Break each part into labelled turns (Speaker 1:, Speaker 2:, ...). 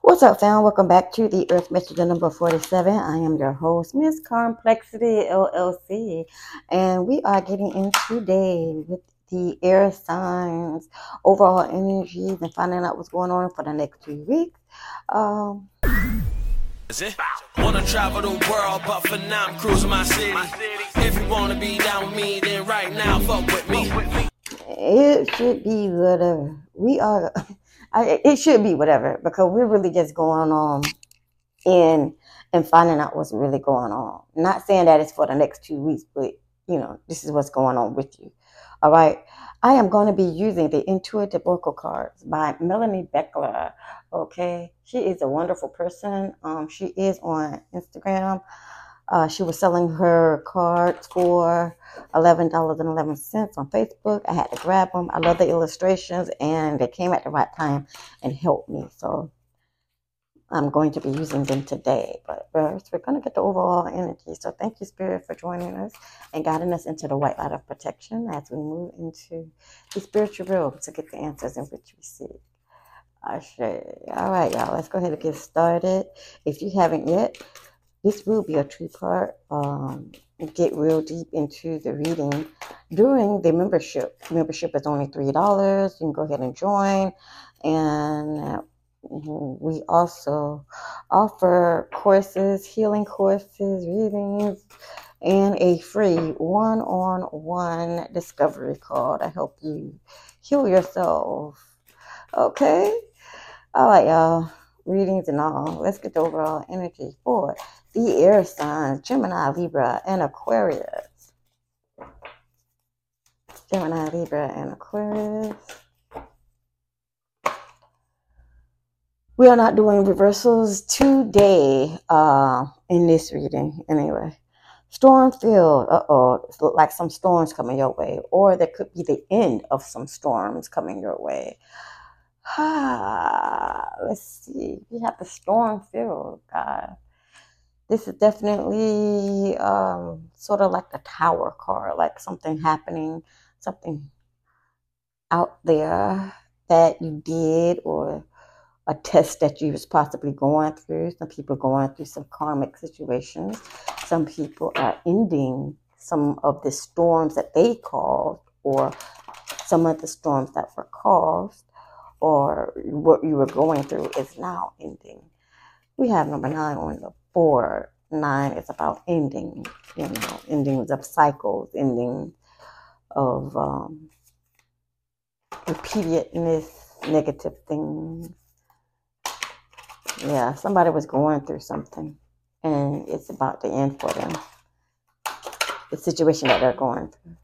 Speaker 1: What's up, fam? Welcome back to the Earth Messenger number 47. I am your host, Miss Karmplexity LLC, and we are getting in today with the air signs, overall energies, and finding out what's going on for the next two weeks. Um,
Speaker 2: Is it? Wanna travel the world, but for now I'm cruising my city. If you wanna be down with me, then right now fuck with me.
Speaker 1: it should be whatever. We are, I, it should be whatever because we're really just going on in and finding out what's really going on. Not saying that it's for the next two weeks, but you know, this is what's going on with you. All right. I am going to be using the Intuitive Oracle cards by Melanie Beckler. Okay. She is a wonderful person. Um, she is on Instagram. Uh, she was selling her cards for $11.11 on Facebook. I had to grab them. I love the illustrations and they came at the right time and helped me. So I'm going to be using them today. But first, we're going to get the overall energy. So thank you, Spirit, for joining us and guiding us into the white light of protection as we move into the spiritual realm to get the answers in which we seek. Ashe. All right, y'all. Let's go ahead and get started. If you haven't yet, this will be a two part. Um, get real deep into the reading during the membership. Membership is only $3. You can go ahead and join. And uh, we also offer courses, healing courses, readings, and a free one on one discovery call to help you heal yourself. Okay? All right, y'all. Readings and all. Let's get the overall energy for the air signs Gemini, Libra, and Aquarius. Gemini, Libra, and Aquarius. We are not doing reversals today uh, in this reading, anyway. Storm field, uh oh, like some storms coming your way, or there could be the end of some storms coming your way. Ah, let's see. We have the storm field, God. This is definitely um, sort of like a tower card, like something happening, something out there that you did, or a test that you was possibly going through. Some people going through some karmic situations. Some people are ending some of the storms that they caused, or some of the storms that were caused, or what you were going through is now ending. We have number nine on the board. Nine is about ending, you know, endings of cycles, ending of um, repeatedness, negative things. Yeah, somebody was going through something and it's about to end for them. The situation that they're going through.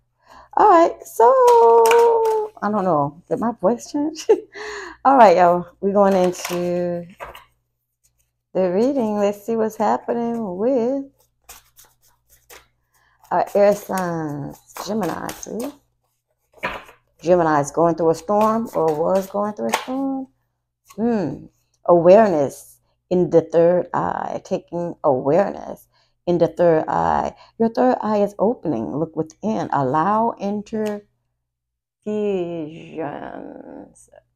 Speaker 1: All right, so I don't know. Did my voice change? All right, y'all. We're going into the reading. Let's see what's happening with our air signs. Gemini, please. Gemini is going through a storm or was going through a storm. Hmm. Awareness in the third eye, taking awareness in the third eye. Your third eye is opening. Look within. Allow intervisions.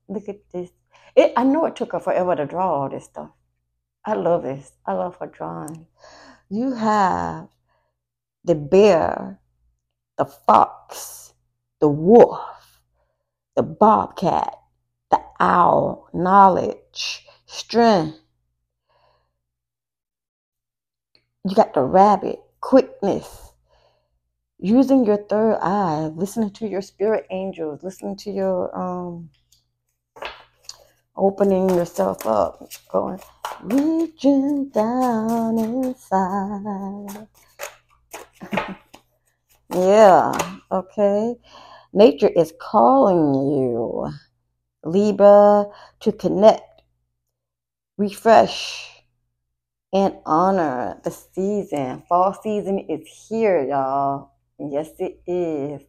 Speaker 1: Look at this. It, I know it took her forever to draw all this stuff. I love this. I love her drawing. You have the bear, the fox, the wolf, the bobcat, the owl, knowledge, strength. You got the rabbit, quickness, using your third eye, listening to your spirit angels, listening to your um opening yourself up, going reaching down inside. Yeah, okay. Nature is calling you, Libra, to connect, refresh, and honor the season. Fall season is here, y'all. Yes, it is.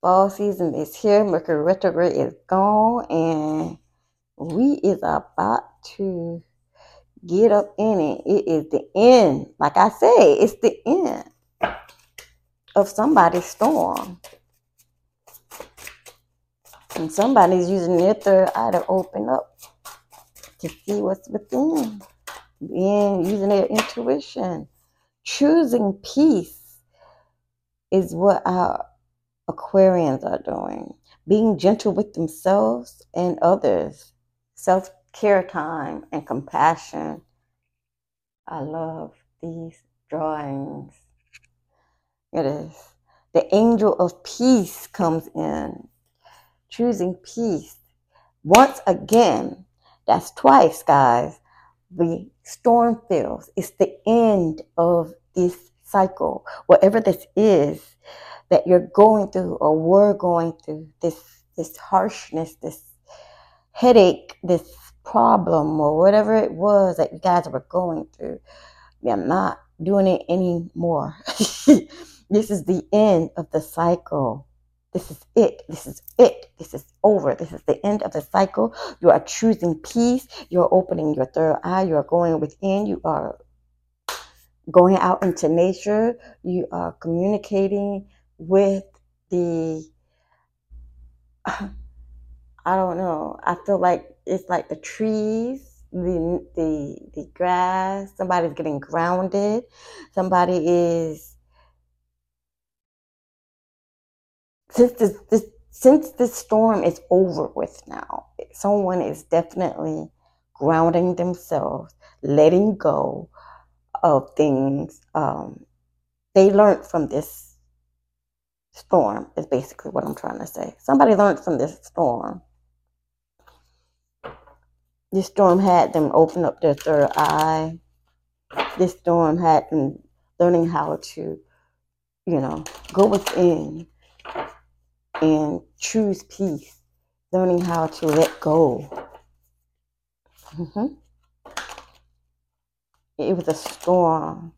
Speaker 1: Fall season is here. Mercury retrograde is gone, and we is about to get up in it. It is the end. Like I say, it's the end of somebody's storm. And somebody's using their third eye to open up to see what's within, being using their intuition, choosing peace is what our Aquarians are doing. Being gentle with themselves and others, self care time and compassion. I love these drawings. It is. The angel of peace comes in, choosing peace. Once again, that's twice, guys. The storm feels. It's the end of this cycle. Whatever this is that you're going through or were going through, this this harshness, this headache, this problem, or whatever it was that you guys were going through. I'm not doing it anymore. this is the end of the cycle. This is it. This is it. This is over. This is the end of the cycle. You are choosing peace. You're opening your third eye. You are going within. You are going out into nature. You are communicating with the, I don't know. I feel like it's like the trees, the the the grass. Somebody's getting grounded. Somebody is since this, this since this storm is over with now. Someone is definitely grounding themselves, letting go of things. Um, they learned from this storm. Is basically what I'm trying to say. Somebody learned from this storm this storm had them open up their third eye. This storm had them learning how to, you know, go within and choose peace, learning how to let go. hmm It was a storm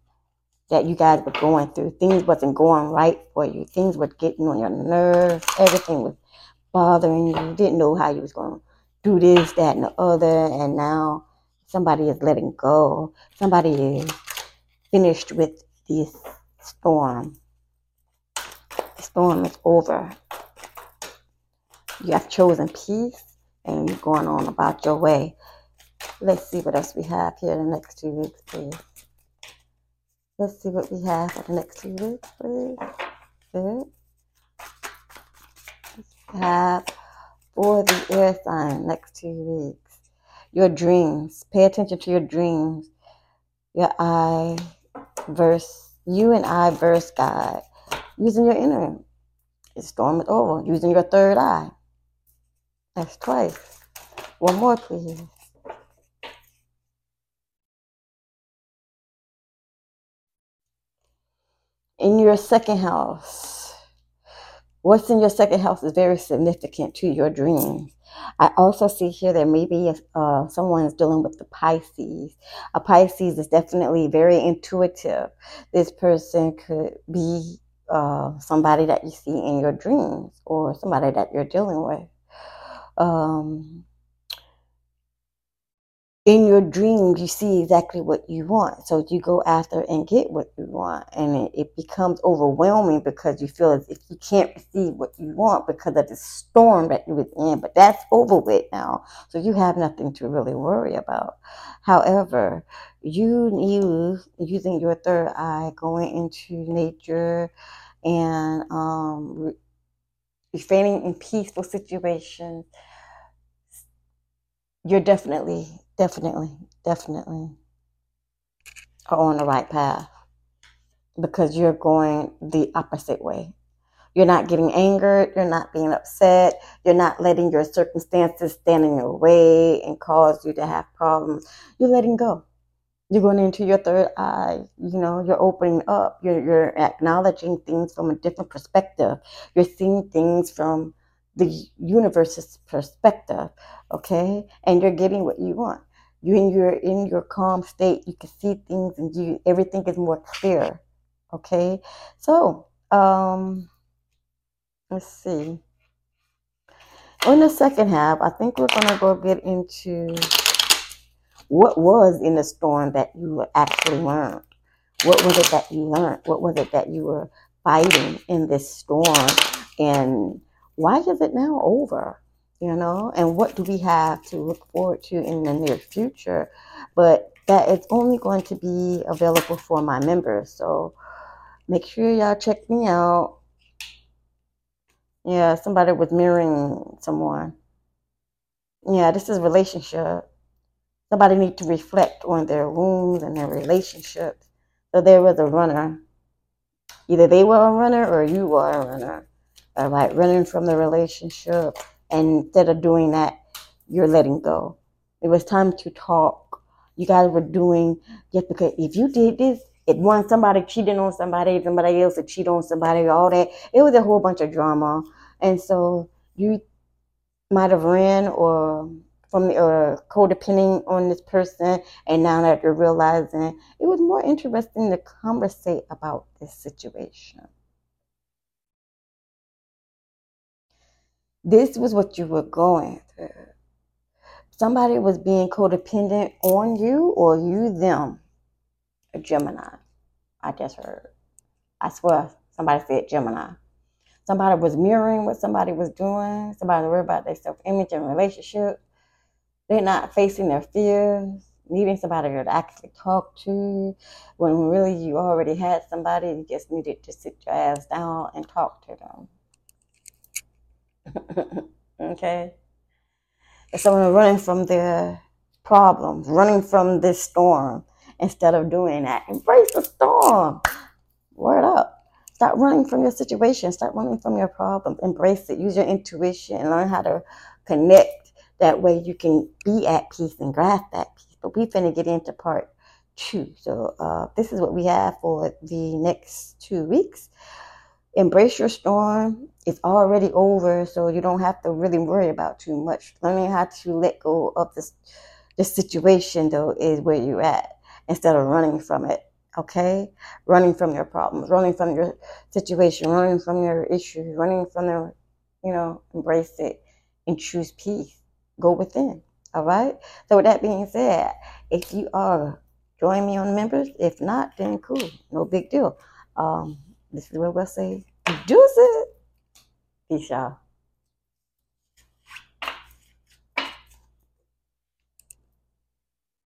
Speaker 1: that you guys were going through. Things wasn't going right for you. Things were getting on your nerves. Everything was bothering you. You didn't know how you was going do this, that, and the other, and now somebody is letting go. Somebody is finished with this storm. The storm is over. You have chosen peace and you're going on about your way. Let's see what else we have here in the next two weeks, please. Let's see what we have for the next two weeks, please. Good. We have for the air sign next two weeks. Your dreams. Pay attention to your dreams. Your I verse, you and I verse God. Using your inner. Storm is over. Using your third eye. That's twice. One more, please. In your second house What's in your second house is very significant to your dreams. I also see here that maybe uh, someone is dealing with the Pisces. A Pisces is definitely very intuitive. This person could be uh, somebody that you see in your dreams or somebody that you're dealing with. Um, in your dreams, you see exactly what you want. So you go after and get what you want. And it, it, becomes overwhelming because you feel as if you can't receive what you want because of the storm that you was in. But that's over with now. So you have nothing to really worry about. However, you use using your third eye, going into nature and um, refraining in peaceful situations, you're definitely definitely, definitely are on the right path because you're going the opposite way. You're not getting angered. You're not being upset. You're not letting your circumstances stand in your way and cause you to have problems. You're letting go. You're going into your third eye. You know, you're opening up. You're, you're acknowledging things from a different perspective. You're seeing things from the universe's perspective, okay? And you're getting what you want. You in your in your calm state, you can see things and you everything is more clear. Okay? So, um let's see. In the second half, I think we're gonna go get into what was in the storm that you actually learned. What was it that you learned? What was it that you were fighting in this storm? And why is it now over? you know, and what do we have to look forward to in the near future? But that it's only going to be available for my members. So make sure y'all check me out. Yeah, somebody was mirroring someone. Yeah, this is relationship. Somebody need to reflect on their wounds and their relationships. So there was a runner. Either they were a runner or you were a runner. All right, running from the relationship. And instead of doing that, you're letting go. It was time to talk. You guys were doing just because if you did this, it one somebody cheating on somebody, somebody else to cheat on somebody, all that. It was a whole bunch of drama. And so you might have ran or from the or codepending on this person and now that you're realizing it was more interesting to conversate about this situation. This was what you were going through. Somebody was being codependent on you or you them. A Gemini. I just heard. I swear somebody said Gemini. Somebody was mirroring what somebody was doing. Somebody worried about their self image and relationship. They're not facing their fears, needing somebody to actually talk to. When really you already had somebody, you just needed to sit your ass down and talk to them. okay? If someone running from their problems, running from this storm, instead of doing that, embrace the storm. Word up. Stop running from your situation. Stop running from your problems. Embrace it. Use your intuition. Learn how to connect. That way you can be at peace and grasp that peace. But we finna get into part two. So uh, this is what we have for the next two weeks. Embrace your storm. It's already over, so you don't have to really worry about too much. Learning how to let go of this this situation though is where you're at instead of running from it okay? Running from your problems, running from your situation, running from your issues, running from the, you know, embrace it and choose peace. Go within, all right? So, with that being said, if you are, join me on members. If not, then cool, no big deal. Um, this is what we'll say. It. Peace, y'all.